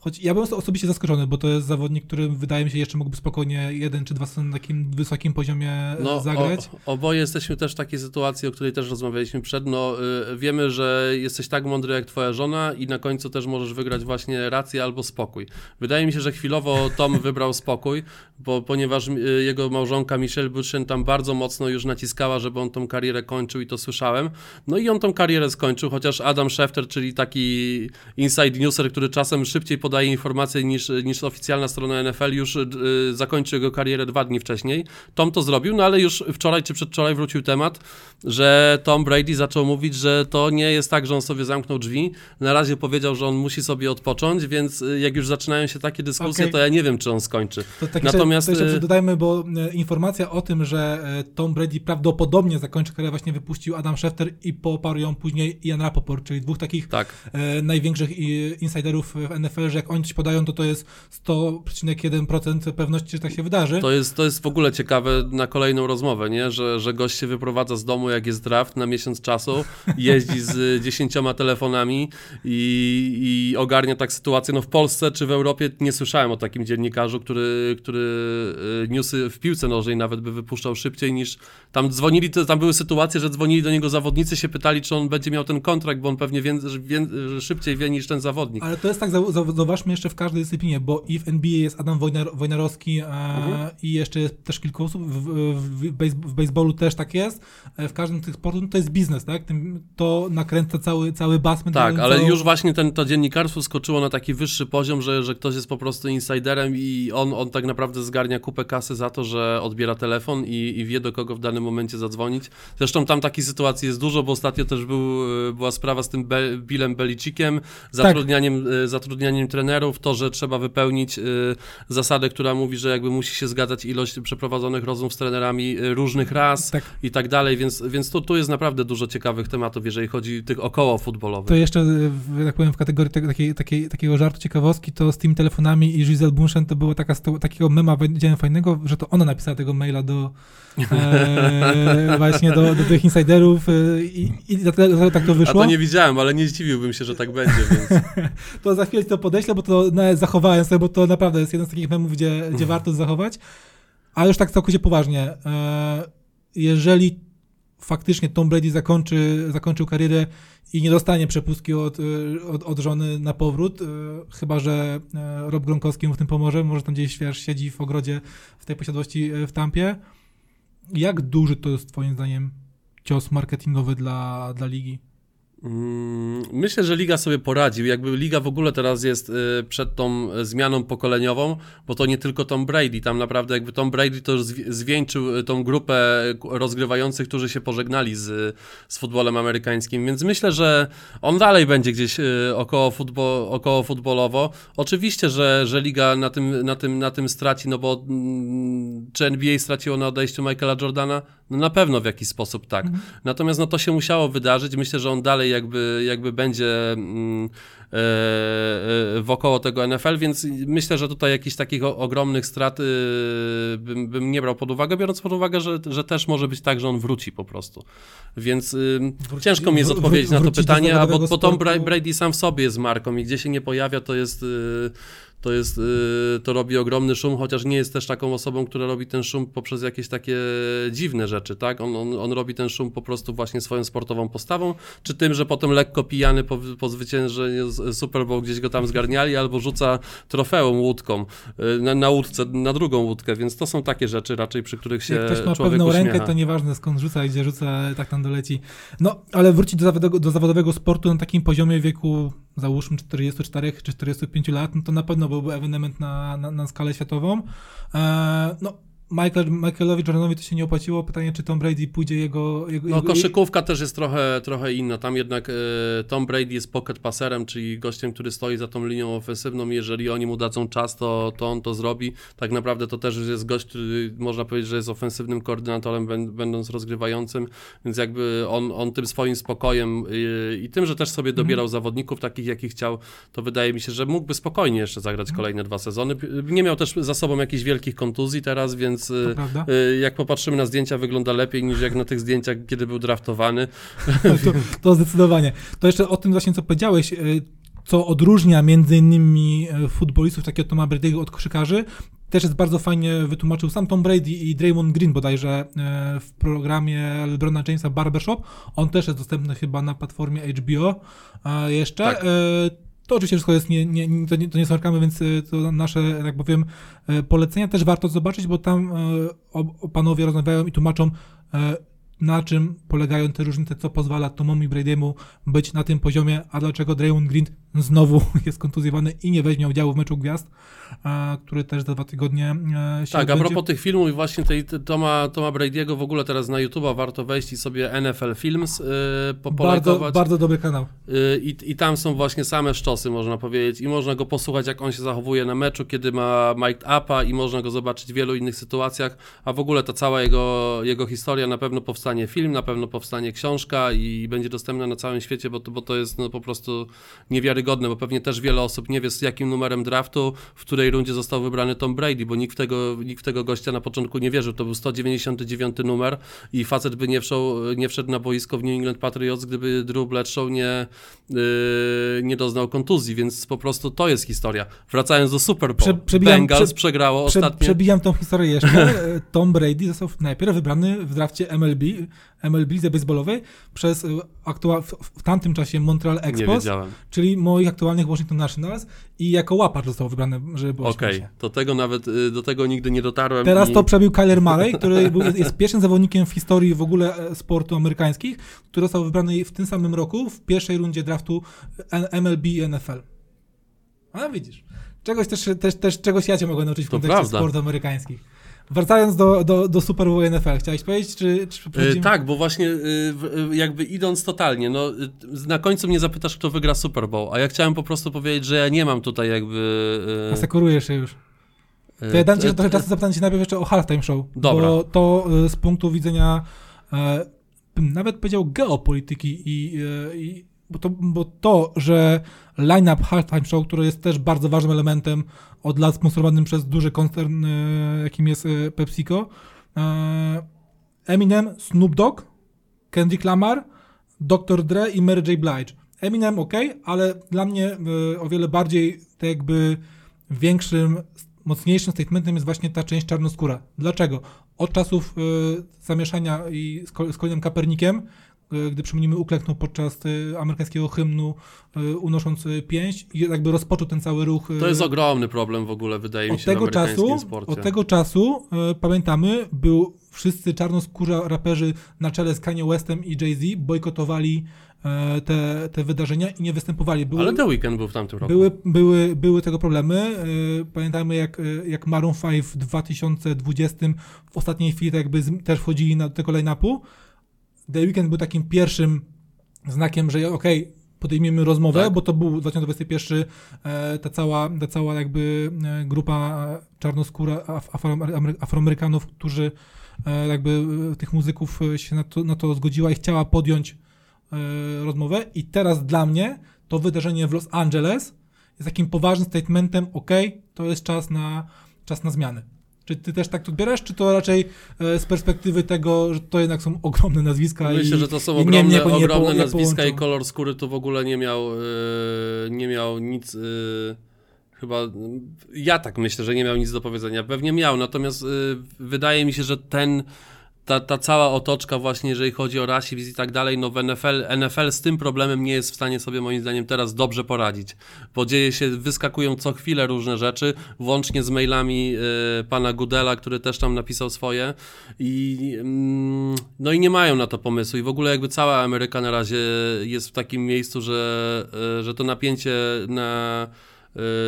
Choć ja byłem osobiście zaskoczony, bo to jest zawodnik, który wydaje mi się jeszcze mógłby spokojnie jeden czy dwa sezony na takim wysokim poziomie e, No, zagrać. o, oboje jesteśmy też w takiej sytuacji, o której też rozmawialiśmy przed. No, y, wiemy, że jesteś tak mądry jak twoja żona i na końcu też możesz wygrać właśnie rację albo spokój. Wydaje mi się, że chwilowo Tom wybrał spokój, bo ponieważ y, jego małżonka Michelle Buchen tam bardzo mocno już naciskała, żeby on tą karierę kończył i to słyszałem. No i on tą karierę skończył, chociaż Adam Schefter, czyli taki inside newser, który czasem szybciej podaje informacje niż, niż oficjalna strona NFL, już y, zakończył jego karierę dwa dni wcześniej. Tom to zrobił, no ale już wczoraj czy przedwczoraj wrócił temat, że Tom Brady zaczął mówić, że to nie jest tak, że on sobie zamknął drzwi. Na razie powiedział, że on musi sobie odpocząć, więc y, jak już zaczynają się takie dyskusje, Okej. to ja nie wiem, czy on skończy. To tak Natomiast, jeszcze, jeszcze dodajmy, bo e, informacja o tym, że e, Tom Brady prawdopodobnie zakończy karierę właśnie wypuścił Adam Schefter i poparł ją później Ian Rapoport, czyli dwóch takich Tak. e, największych insiderów w NFL, że jak oni coś podają, to to jest 100,1% pewności, że tak się wydarzy. To jest, to jest w ogóle ciekawe na kolejną rozmowę, nie? Że, że gość się wyprowadza z domu, jak jest draft na miesiąc czasu, jeździ z dziesięcioma telefonami i, i ogarnia tak sytuację. No w Polsce czy w Europie nie słyszałem o takim dziennikarzu, który, który y, newsy w piłce nożnej nawet by wypuszczał szybciej niż tam dzwonili, to- tam były sytuacje, że dzwonili do niego zawodnicy, się pytali, czy on będzie miał ten kontrakt, bo on pewnie wie, wie, szybciej wie niż ten zawodnik. Ale to jest tak, zau- zau- zauważmy jeszcze w każdej dyscyplinie, bo i w NBA jest Adam Wojnar, Wojnarowski e, Mhm. i jeszcze jest też kilku osób, w, w, w, baseballu też tak jest, e, w każdym z tych sportów no to jest biznes, tak? Tym, to nakręca cały, cały basment. Tak, ale całą- już właśnie ten, to dziennikarstwo skoczyło na taki wyższy poziom, że, że ktoś jest po prostu insiderem i on, on tak naprawdę zgarnia kupę kasy za to, że odbiera telefon i, i wie do kogo w danym momencie zadzwonić. Zresztą tam takich sytuacji jest dużo, bo ostatnio też był, e, była sprawa z tym Be Billem Belicikiem, zatrudnianiem, e, zatrudnianiem trenerów, to, że trzeba wypełnić e, zasadę, która mówi, że jakby musi się zgadzać ilość przeprowadzonych rozmów z trenerami e, różnych ras Tak. i tak dalej, więc, więc tu, tu jest naprawdę dużo ciekawych tematów, jeżeli chodzi tych około futbolowych. To jeszcze, w, tak powiem, w kategorii tego, takiej, takiej, takiego żartu ciekawostki, to z tymi telefonami i Giselle Bunchen to było taka, takiego mema widziałem fajnego, że to ona napisała tego maila do e, właśnie do, do tych insiderów e, i, i dlatego tak to A wyszło. to nie widziałem, ale nie zdziwiłbym się, że tak będzie, więc To za chwilę to podeślę, bo to zachowałem sobie, bo to naprawdę jest jeden z takich memów, gdzie, Mhm. gdzie warto zachować. A już tak całkowicie poważnie, e, jeżeli faktycznie Tom Brady zakończy, zakończył karierę i nie dostanie przepustki od, e, od, od żony na powrót, e, chyba że Rob Gronkowski mu w tym pomoże, może tam gdzieś wiesz, siedzi w ogrodzie w tej posiadłości w Tampie. Jak duży to jest twoim zdaniem cios marketingowy dla, dla ligi? Mm, myślę, że liga sobie poradził. Jakby liga w ogóle teraz jest y, przed tą zmianą pokoleniową, bo to nie tylko Tom Brady. Tam naprawdę jakby Tom Brady to zwieńczył y, tą grupę rozgrywających, którzy się pożegnali z, z futbolem amerykańskim, więc myślę, że on dalej będzie gdzieś y, około, futbol, około futbolowo. Oczywiście, że, że liga na tym, na, tym, na tym straci, no bo mm, czy NBA straciło na odejściu Michaela Jordana? No na pewno w jakiś sposób tak. Mhm. Natomiast no to się musiało wydarzyć. Myślę, że on dalej jakby, jakby będzie mm, e, e, wokoło tego NFL, więc myślę, że tutaj jakichś takich ogromnych strat y, bym, bym, nie brał pod uwagę, biorąc pod uwagę, że, że też może być tak, że on wróci po prostu. Więc y, wróci, ciężko mi jest odpowiedzieć na to pytanie, a bo, bo Tom Brady sam w sobie jest marką i gdzie się nie pojawia, to jest y, to jest, y, to robi ogromny szum, chociaż nie jest też taką osobą, która robi ten szum poprzez jakieś takie dziwne rzeczy, tak? On, on, on robi ten szum po prostu właśnie swoją sportową postawą, czy tym, że potem lekko pijany po, po zwyciężeniu Super Bowl gdzieś go tam zgarniali, albo rzuca trofeum łódką y, na, na łódce, na drugą łódkę, więc to są takie rzeczy raczej, przy których się Jak ktoś ma pewną uśmiecha. rękę, to nieważne skąd rzuca, gdzie rzuca, tak tam doleci. No, ale wrócić do zawodowego, do zawodowego sportu na takim poziomie wieku załóżmy 44 czy 45 lat, no to na pewno byłby ewenement na, na, na skalę światową. E, no, Michael, Michaelowi Jordanowi to się nie opłaciło. Pytanie, czy Tom Brady pójdzie jego... jego no koszykówka też jest trochę, trochę inna. Tam jednak e, Tom Brady jest pocket passerem, czyli gościem, który stoi za tą linią ofensywną. Jeżeli oni mu dadzą czas, to, to on to zrobi. Tak naprawdę to też jest gość, który można powiedzieć, że jest ofensywnym koordynatorem, będąc rozgrywającym, więc jakby on, on tym swoim spokojem e, i tym, że też sobie dobierał mm. zawodników takich, jakich chciał, to wydaje mi się, że mógłby spokojnie jeszcze zagrać mm. kolejne dwa sezony. Nie miał też za sobą jakichś wielkich kontuzji teraz, więc więc y, y, jak popatrzymy na zdjęcia, wygląda lepiej niż jak na tych zdjęciach, kiedy był draftowany. To, to zdecydowanie. To jeszcze o tym właśnie, co powiedziałeś, y, co odróżnia między innymi futbolistów takiego Toma Brady'ego od koszykarzy, też jest bardzo fajnie wytłumaczył sam Tom Brady i Draymond Green bodajże w programie LeBrona Jamesa Barbershop. On też jest dostępny chyba na platformie HBO jeszcze. Tak. To oczywiście wszystko jest, nie, nie, to, nie, to nie są reklamy, więc e, to nasze, jak powiem, e, polecenia też warto zobaczyć, bo tam e, panowie rozmawiają i tłumaczą, na czym polegają te różnice, co pozwala Tomowi Brady'emu być na tym poziomie, a dlaczego Draymond Green znowu jest kontuzjowany i nie weźmie udziału w meczu gwiazd, który też za dwa tygodnie e, się Tak, odbędzie. a propos tych filmów i właśnie tej Toma, Toma Brady'ego w ogóle teraz na YouTube'a warto wejść i sobie NFL Films yy, Bardzo, bardzo dobry kanał. Yy, i, I tam są właśnie same szczosy, można powiedzieć, i można go posłuchać, jak on się zachowuje na meczu, kiedy ma mic'd upa i można go zobaczyć w wielu innych sytuacjach, a w ogóle ta cała jego, jego historia na pewno powstanie film, na pewno powstanie książka i będzie dostępna na całym świecie, bo to, bo to jest no, po prostu niewiarygodne wiarygodne, bo pewnie też wiele osób nie wie z jakim numerem draftu, w której rundzie został wybrany Tom Brady, bo nikt w tego, nikt w tego gościa na początku nie wierzył. To był 199 numer i facet by nie wszedł, nie wszedł na boisko w New England Patriots, gdyby Drew Bledsoe nie, yy, nie doznał kontuzji, więc po prostu to jest historia. Wracając do Super Bowl, Prze Bengals prze przegrało prze ostatnio. Przebijam tą historię jeszcze. Tom Brady został najpierw wybrany w drafcie MLB, MLB lidze baseballowej przez y, aktual, w, w, tamtym czasie Montreal Expos, czyli moich aktualnych Washington Nationals i jako łapacz został wybrany, żeby było Okej, okay. do tego nawet, y, do tego nigdy nie dotarłem. Teraz i... to przebił Kyler Murray, który był, jest pierwszym zawodnikiem w historii w ogóle e, sportu amerykańskich, który został wybrany w tym samym roku w pierwszej rundzie draftu MLB i NFL. A widzisz. Czegoś też, też, też czegoś ja cię mogę nauczyć w kontekście sportu amerykańskich. Wracając do, do, do Super NFL, chciałeś powiedzieć, czy, czy yy, Tak, bo właśnie yy, jakby idąc totalnie, no na końcu mnie zapytasz, kto wygra Super Bowl, a ja chciałem po prostu powiedzieć, że ja nie mam tutaj jakby... Yy... Asekurujesz się już. To ja dam ci trochę czasu zapytać się najpierw jeszcze o halftime show. Dobra. Bo to z punktu widzenia nawet powiedział geopolityki i, i bo to, bo to, że line-up halftime show, które jest też bardzo ważnym elementem od lat sponsorowanym przez duży koncern, e, jakim jest e, PepsiCo, e, Eminem, Snoop Dogg, Kendrick Lamar, Dr. Dre i Mary J. Blige. Eminem ok, ale dla mnie o wiele bardziej tak jakby większym, mocniejszym statementem jest właśnie ta część czarnoskóra. Dlaczego? Od czasów zamieszania i z, Kolinem Kapernikiem e, gdy przypomnimy, uklęknął podczas e, amerykańskiego hymnu, e, unosząc e, pięść i jakby rozpoczął ten cały ruch. e, To jest ogromny problem w ogóle, wydaje mi się, tego amerykańskim czasu, sporcie. Od tego czasu, e, pamiętamy, był wszyscy czarnoskórzy raperzy na czele z Kanye Westem i Jay-Z bojkotowali e, te, te wydarzenia i nie występowali. Były, Ale The Weeknd był w tamtym roku. były, były, były tego problemy. E, Pamiętajmy, jak, e, jak Maroon 5 w 2020 w ostatniej chwili tak jakby z, też wchodzili na do tego line-upu. The Weeknd był takim pierwszym znakiem, że okej, podejmiemy rozmowę, Tak. bo to był 2021 e, ta cała, ta cała jakby e, grupa e, czarnoskóra af, afroamery- afroamerykanów, którzy e, jakby tych muzyków się na to, na to zgodziła i chciała podjąć e, rozmowę i teraz dla mnie to wydarzenie w Los Angeles jest takim poważnym statementem, ok, to jest czas na, czas na zmiany. Czy ty też tak to odbierasz, czy to raczej e, z perspektywy tego, że to jednak są ogromne nazwiska Myślę, i, że to są nie- ogromne, nie- nie ogromne nazwiska i kolor skóry to w ogóle nie miał, e, nie miał nic, e, chyba, ja tak myślę, że nie miał nic do powiedzenia. Pewnie miał, natomiast wydaje mi się, że ten, ta, ta cała otoczka właśnie, jeżeli chodzi o rasizm i tak dalej, no w NFL, NFL z tym problemem nie jest w stanie sobie moim zdaniem teraz dobrze poradzić, bo dzieje się, wyskakują co chwilę różne rzeczy, włącznie z mailami e, pana Gudela, który też tam napisał swoje i mm, no i nie mają na to pomysłu i w ogóle jakby cała Ameryka na razie jest w takim miejscu, że, e, że to napięcie na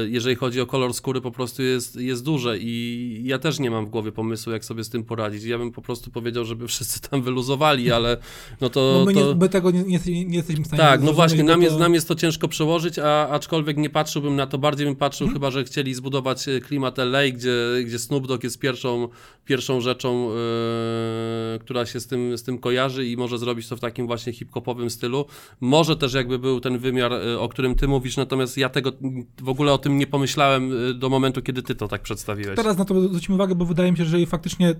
jeżeli chodzi o kolor skóry, po prostu jest, jest duże i ja też nie mam w głowie pomysłu, jak sobie z tym poradzić. Ja bym po prostu powiedział, żeby wszyscy tam wyluzowali, ale no to... no my, to... nie, my tego nie, nie, nie jesteśmy w stanie Tak, no właśnie, nam to- jest, nam jest to ciężko przełożyć, a aczkolwiek nie patrzyłbym na to, bardziej bym patrzył Mhm. chyba, że chcieli zbudować e, klimat LA, gdzie, gdzie Snoop Dogg jest pierwszą, pierwszą rzeczą, e, która się z tym, z tym kojarzy i może zrobić to w takim właśnie hip-hopowym stylu. Może też jakby był ten wymiar, e, o którym ty mówisz, natomiast ja tego w ogóle o tym nie pomyślałem e, do momentu, kiedy ty to tak przedstawiłeś. Teraz na to zwrócimy uwagę, bo wydaje mi się, że jeżeli faktycznie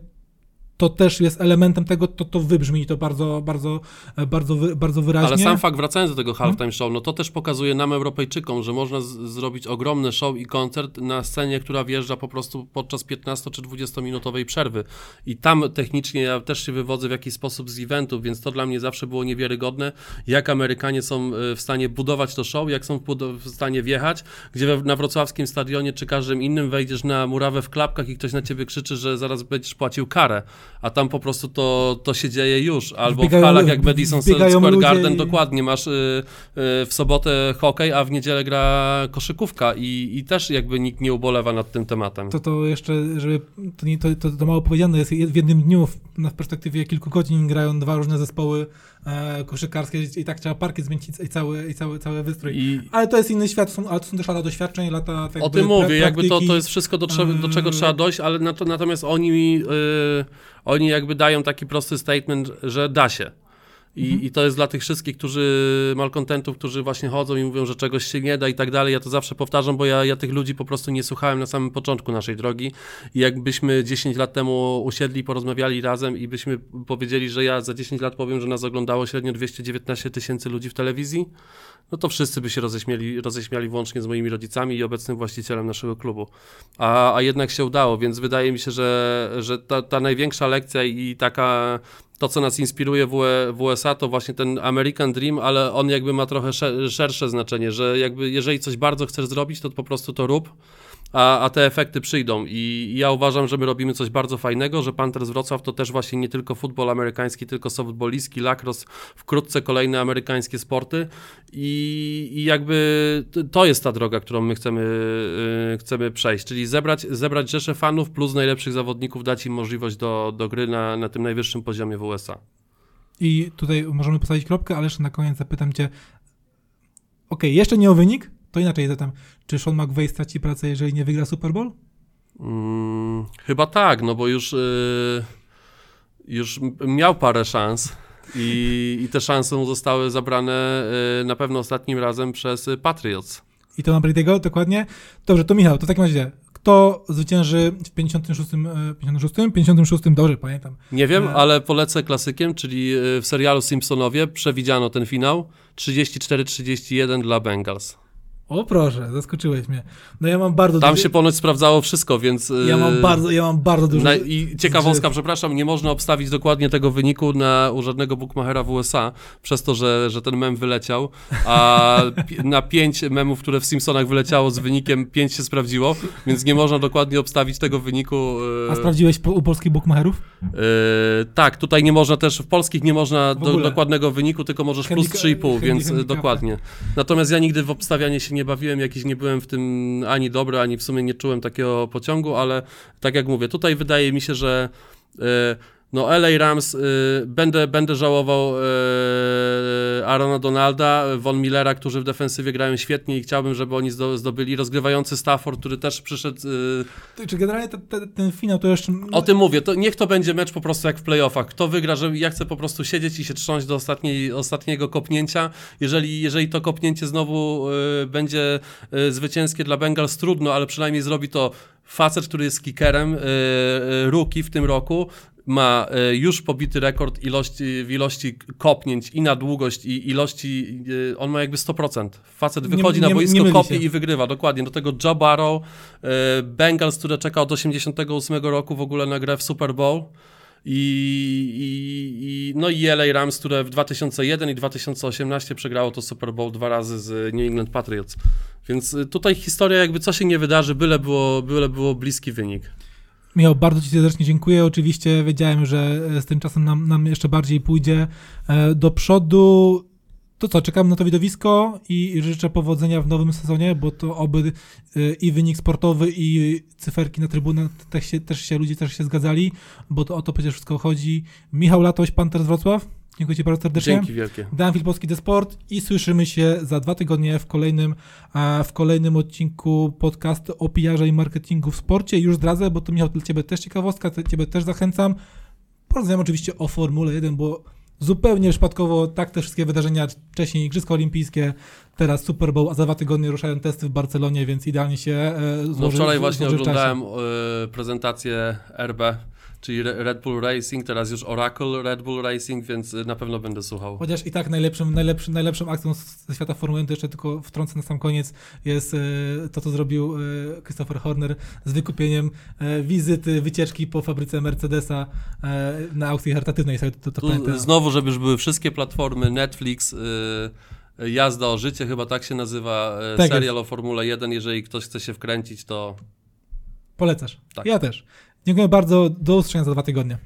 to też jest elementem tego, to to wybrzmi to bardzo, bardzo, e, bardzo, bardzo wyraźnie. Ale sam fakt, wracając do tego halftime show, no to też pokazuje nam, Europejczykom, że można zrobić ogromne show i koncert na scenie, która wjeżdża po prostu podczas 15 czy 20-minutowej przerwy. I tam technicznie ja też się wywodzę w jakiś sposób z eventów, więc to dla mnie zawsze było niewiarygodne, jak Amerykanie są e, w stanie budować to show, jak są w stanie wjechać, gdzie na wrocławskim stadionie czy każdym innym wejdziesz na murawę w klapkach i ktoś na ciebie krzyczy, że zaraz będziesz płacił karę, a tam po prostu to, to się dzieje już. Albo Wbiegają w halach jak Madison Square Garden i- dokładnie masz y, y, w sobotę hokej, a w niedzielę gra koszykówka i, i też jakby nikt nie ubolewa nad tym tematem. To, to jeszcze, żeby to, nie, to, to, to mało powiedziane jest, w jednym dniu w, w perspektywie kilku godzin grają dwa różne zespoły e, koszykarskie i tak trzeba parkiet zmienić i cały, i cały, cały wystrój. I Ale to jest inny świat, są, ale to są też lata doświadczeń, lata tak o tym mówię, jakby to, to jest wszystko, do, trze- do czego Yy. trzeba dojść, ale na to, natomiast oni, y, oni jakby dają taki prosty statement, że da się. I, Mhm. I to jest dla tych wszystkich, którzy, malkontentów, którzy właśnie chodzą i mówią, że czegoś się nie da i tak dalej. Ja to zawsze powtarzam, bo ja, ja tych ludzi po prostu nie słuchałem na samym początku naszej drogi. I jakbyśmy 10 lat temu usiedli, porozmawiali razem i byśmy powiedzieli, że ja za 10 lat powiem, że nas oglądało średnio 219 tysięcy ludzi w telewizji, no to wszyscy by się roześmieli, roześmiali włącznie z moimi rodzicami i obecnym właścicielem naszego klubu. A, a jednak się udało, więc wydaje mi się, że, że ta, ta największa lekcja i taka to, co nas inspiruje w, USA, to właśnie ten American Dream, ale on jakby ma trochę sze- szersze znaczenie, że jakby jeżeli coś bardzo chcesz zrobić, to po prostu to rób, a, a te efekty przyjdą. I ja uważam, że my robimy coś bardzo fajnego, że Panthers Wrocław to też właśnie nie tylko futbol amerykański, tylko softballiski, lacrosse, wkrótce kolejne amerykańskie sporty i, i jakby to jest ta droga, którą my chcemy, yy, chcemy przejść, czyli zebrać, zebrać rzeszę fanów plus najlepszych zawodników, dać im możliwość do, do gry na, na tym najwyższym poziomie w USA. I tutaj możemy postawić kropkę, ale jeszcze na koniec zapytam cię. Okej, jeszcze nie o wynik, to inaczej zapytam. Czy Sean McVay straci pracę, jeżeli nie wygra Super Bowl? Mm, chyba tak, no bo już, yy, już miał parę szans i, i te szanse mu zostały zabrane yy, na pewno ostatnim razem przez Patriots. I to ma Brady'ego, dokładnie. Dobrze, to Michał, to w takim razie, kto zwycięży w 56, e, 56, 56, dobrze pamiętam. Nie wiem, E. ale polecę klasykiem, czyli y, w serialu Simpsonowie przewidziano ten finał 34-31 dla Bengals. O proszę, zaskoczyłeś mnie. No ja mam bardzo Tam duży... się ponoć sprawdzało wszystko, więc... Ja mam yy, bardzo, ja mam bardzo dużo... Na, I ciekawostka, przepraszam, nie można obstawić dokładnie tego wyniku na, u żadnego bookmachera w USA, przez to, że, że ten mem wyleciał, a na pięć memów, które w Simpsonach wyleciało z wynikiem pięć się sprawdziło, więc nie można dokładnie obstawić tego wyniku. A e, sprawdziłeś po, u polskich bookmacherów? e, tak, tutaj nie można też, w polskich nie można do, dokładnego wyniku, tylko możesz plus Handicap- 3,5, więc e, handicap. dokładnie. Natomiast ja nigdy w obstawianie się nie bawiłem, jakiś nie byłem w tym ani dobry, ani w sumie nie czułem takiego pociągu, ale tak jak mówię, tutaj wydaje mi się, że e, no LA Rams, e, będę, będę żałował e, Arona Donalda, Von Millera, którzy w defensywie grają świetnie i chciałbym, żeby oni zdo, zdobyli rozgrywający Stafford, który też przyszedł Ty, Czy generalnie te, te, ten finał to jeszcze... o tym mówię, to niech to będzie mecz po prostu jak w playoffach. Kto wygra, że ja chcę po prostu siedzieć i się trząść do ostatniej, ostatniego kopnięcia. Jeżeli, jeżeli to kopnięcie znowu y, będzie y, zwycięskie dla Bengals, trudno, ale przynajmniej zrobi to facet, który jest kickerem, y, y, rookie w tym roku. Ma y, już pobity rekord ilości, w ilości kopnięć i na długość, i ilości. Y, on ma jakby 100%. Facet Nie- wychodzi nie- na boisko, nie kopie i wygrywa. Dokładnie. Do tego Joe Barrow, y, Bengals, które czeka od 88 roku w ogóle na grę w Super Bowl. I, i, i, no i LA Rams, które w 2001 i 2018 przegrało to Super Bowl dwa razy z New England Patriots. Więc tutaj historia jakby co się nie wydarzy, byle było, byle było bliski wynik. Michał, bardzo Ci serdecznie dziękuję. Oczywiście wiedziałem, że e, z tym czasem nam, nam jeszcze bardziej pójdzie e, do przodu. To co, czekam na to widowisko i życzę powodzenia w nowym sezonie, bo to oby e, i wynik sportowy, i cyferki na trybunach też się, też się ludzie też się zgadzali, bo to o to przecież wszystko chodzi. Michał Latoś, Panter z Wrocław. Dziękuję Ci bardzo serdecznie. Dzięki wielkie. Dan Filipowski The Sport i słyszymy się za dwa tygodnie w kolejnym, w kolejnym odcinku podcastu o PR i marketingu w sporcie. Już zdradzę, bo to Michał, dla Ciebie też ciekawostka, Ciebie też zachęcam. Porozmawiam oczywiście o Formule 1, bo zupełnie przypadkowo tak te wszystkie wydarzenia, wcześniej Igrzyska Olimpijskie, teraz Super Bowl, a za dwa tygodnie ruszają testy w Barcelonie, więc idealnie się e, złoży No wczoraj właśnie oglądałem y, prezentację RB, czyli Re- Red Bull Racing, teraz już Oracle Red Bull Racing, więc y, na pewno będę słuchał. Chociaż i tak najlepszym, najlepszym, najlepszą akcją ze świata Formuły 1, to jeszcze tylko wtrącę na sam koniec, jest e, to, co zrobił e, Christopher Horner z wykupieniem e, wizyty, wycieczki po fabryce Mercedesa e, na aukcji charytatywnej. To, to Tu znowu, żeby już były wszystkie platformy, Netflix, y, Jazda o życie, chyba tak się nazywa, y, Tak serial o Formule 1, jeżeli ktoś chce się wkręcić, to Polecasz. Tak. Ja też. Dziękuję bardzo. Do usłyszenia za dwa tygodnie.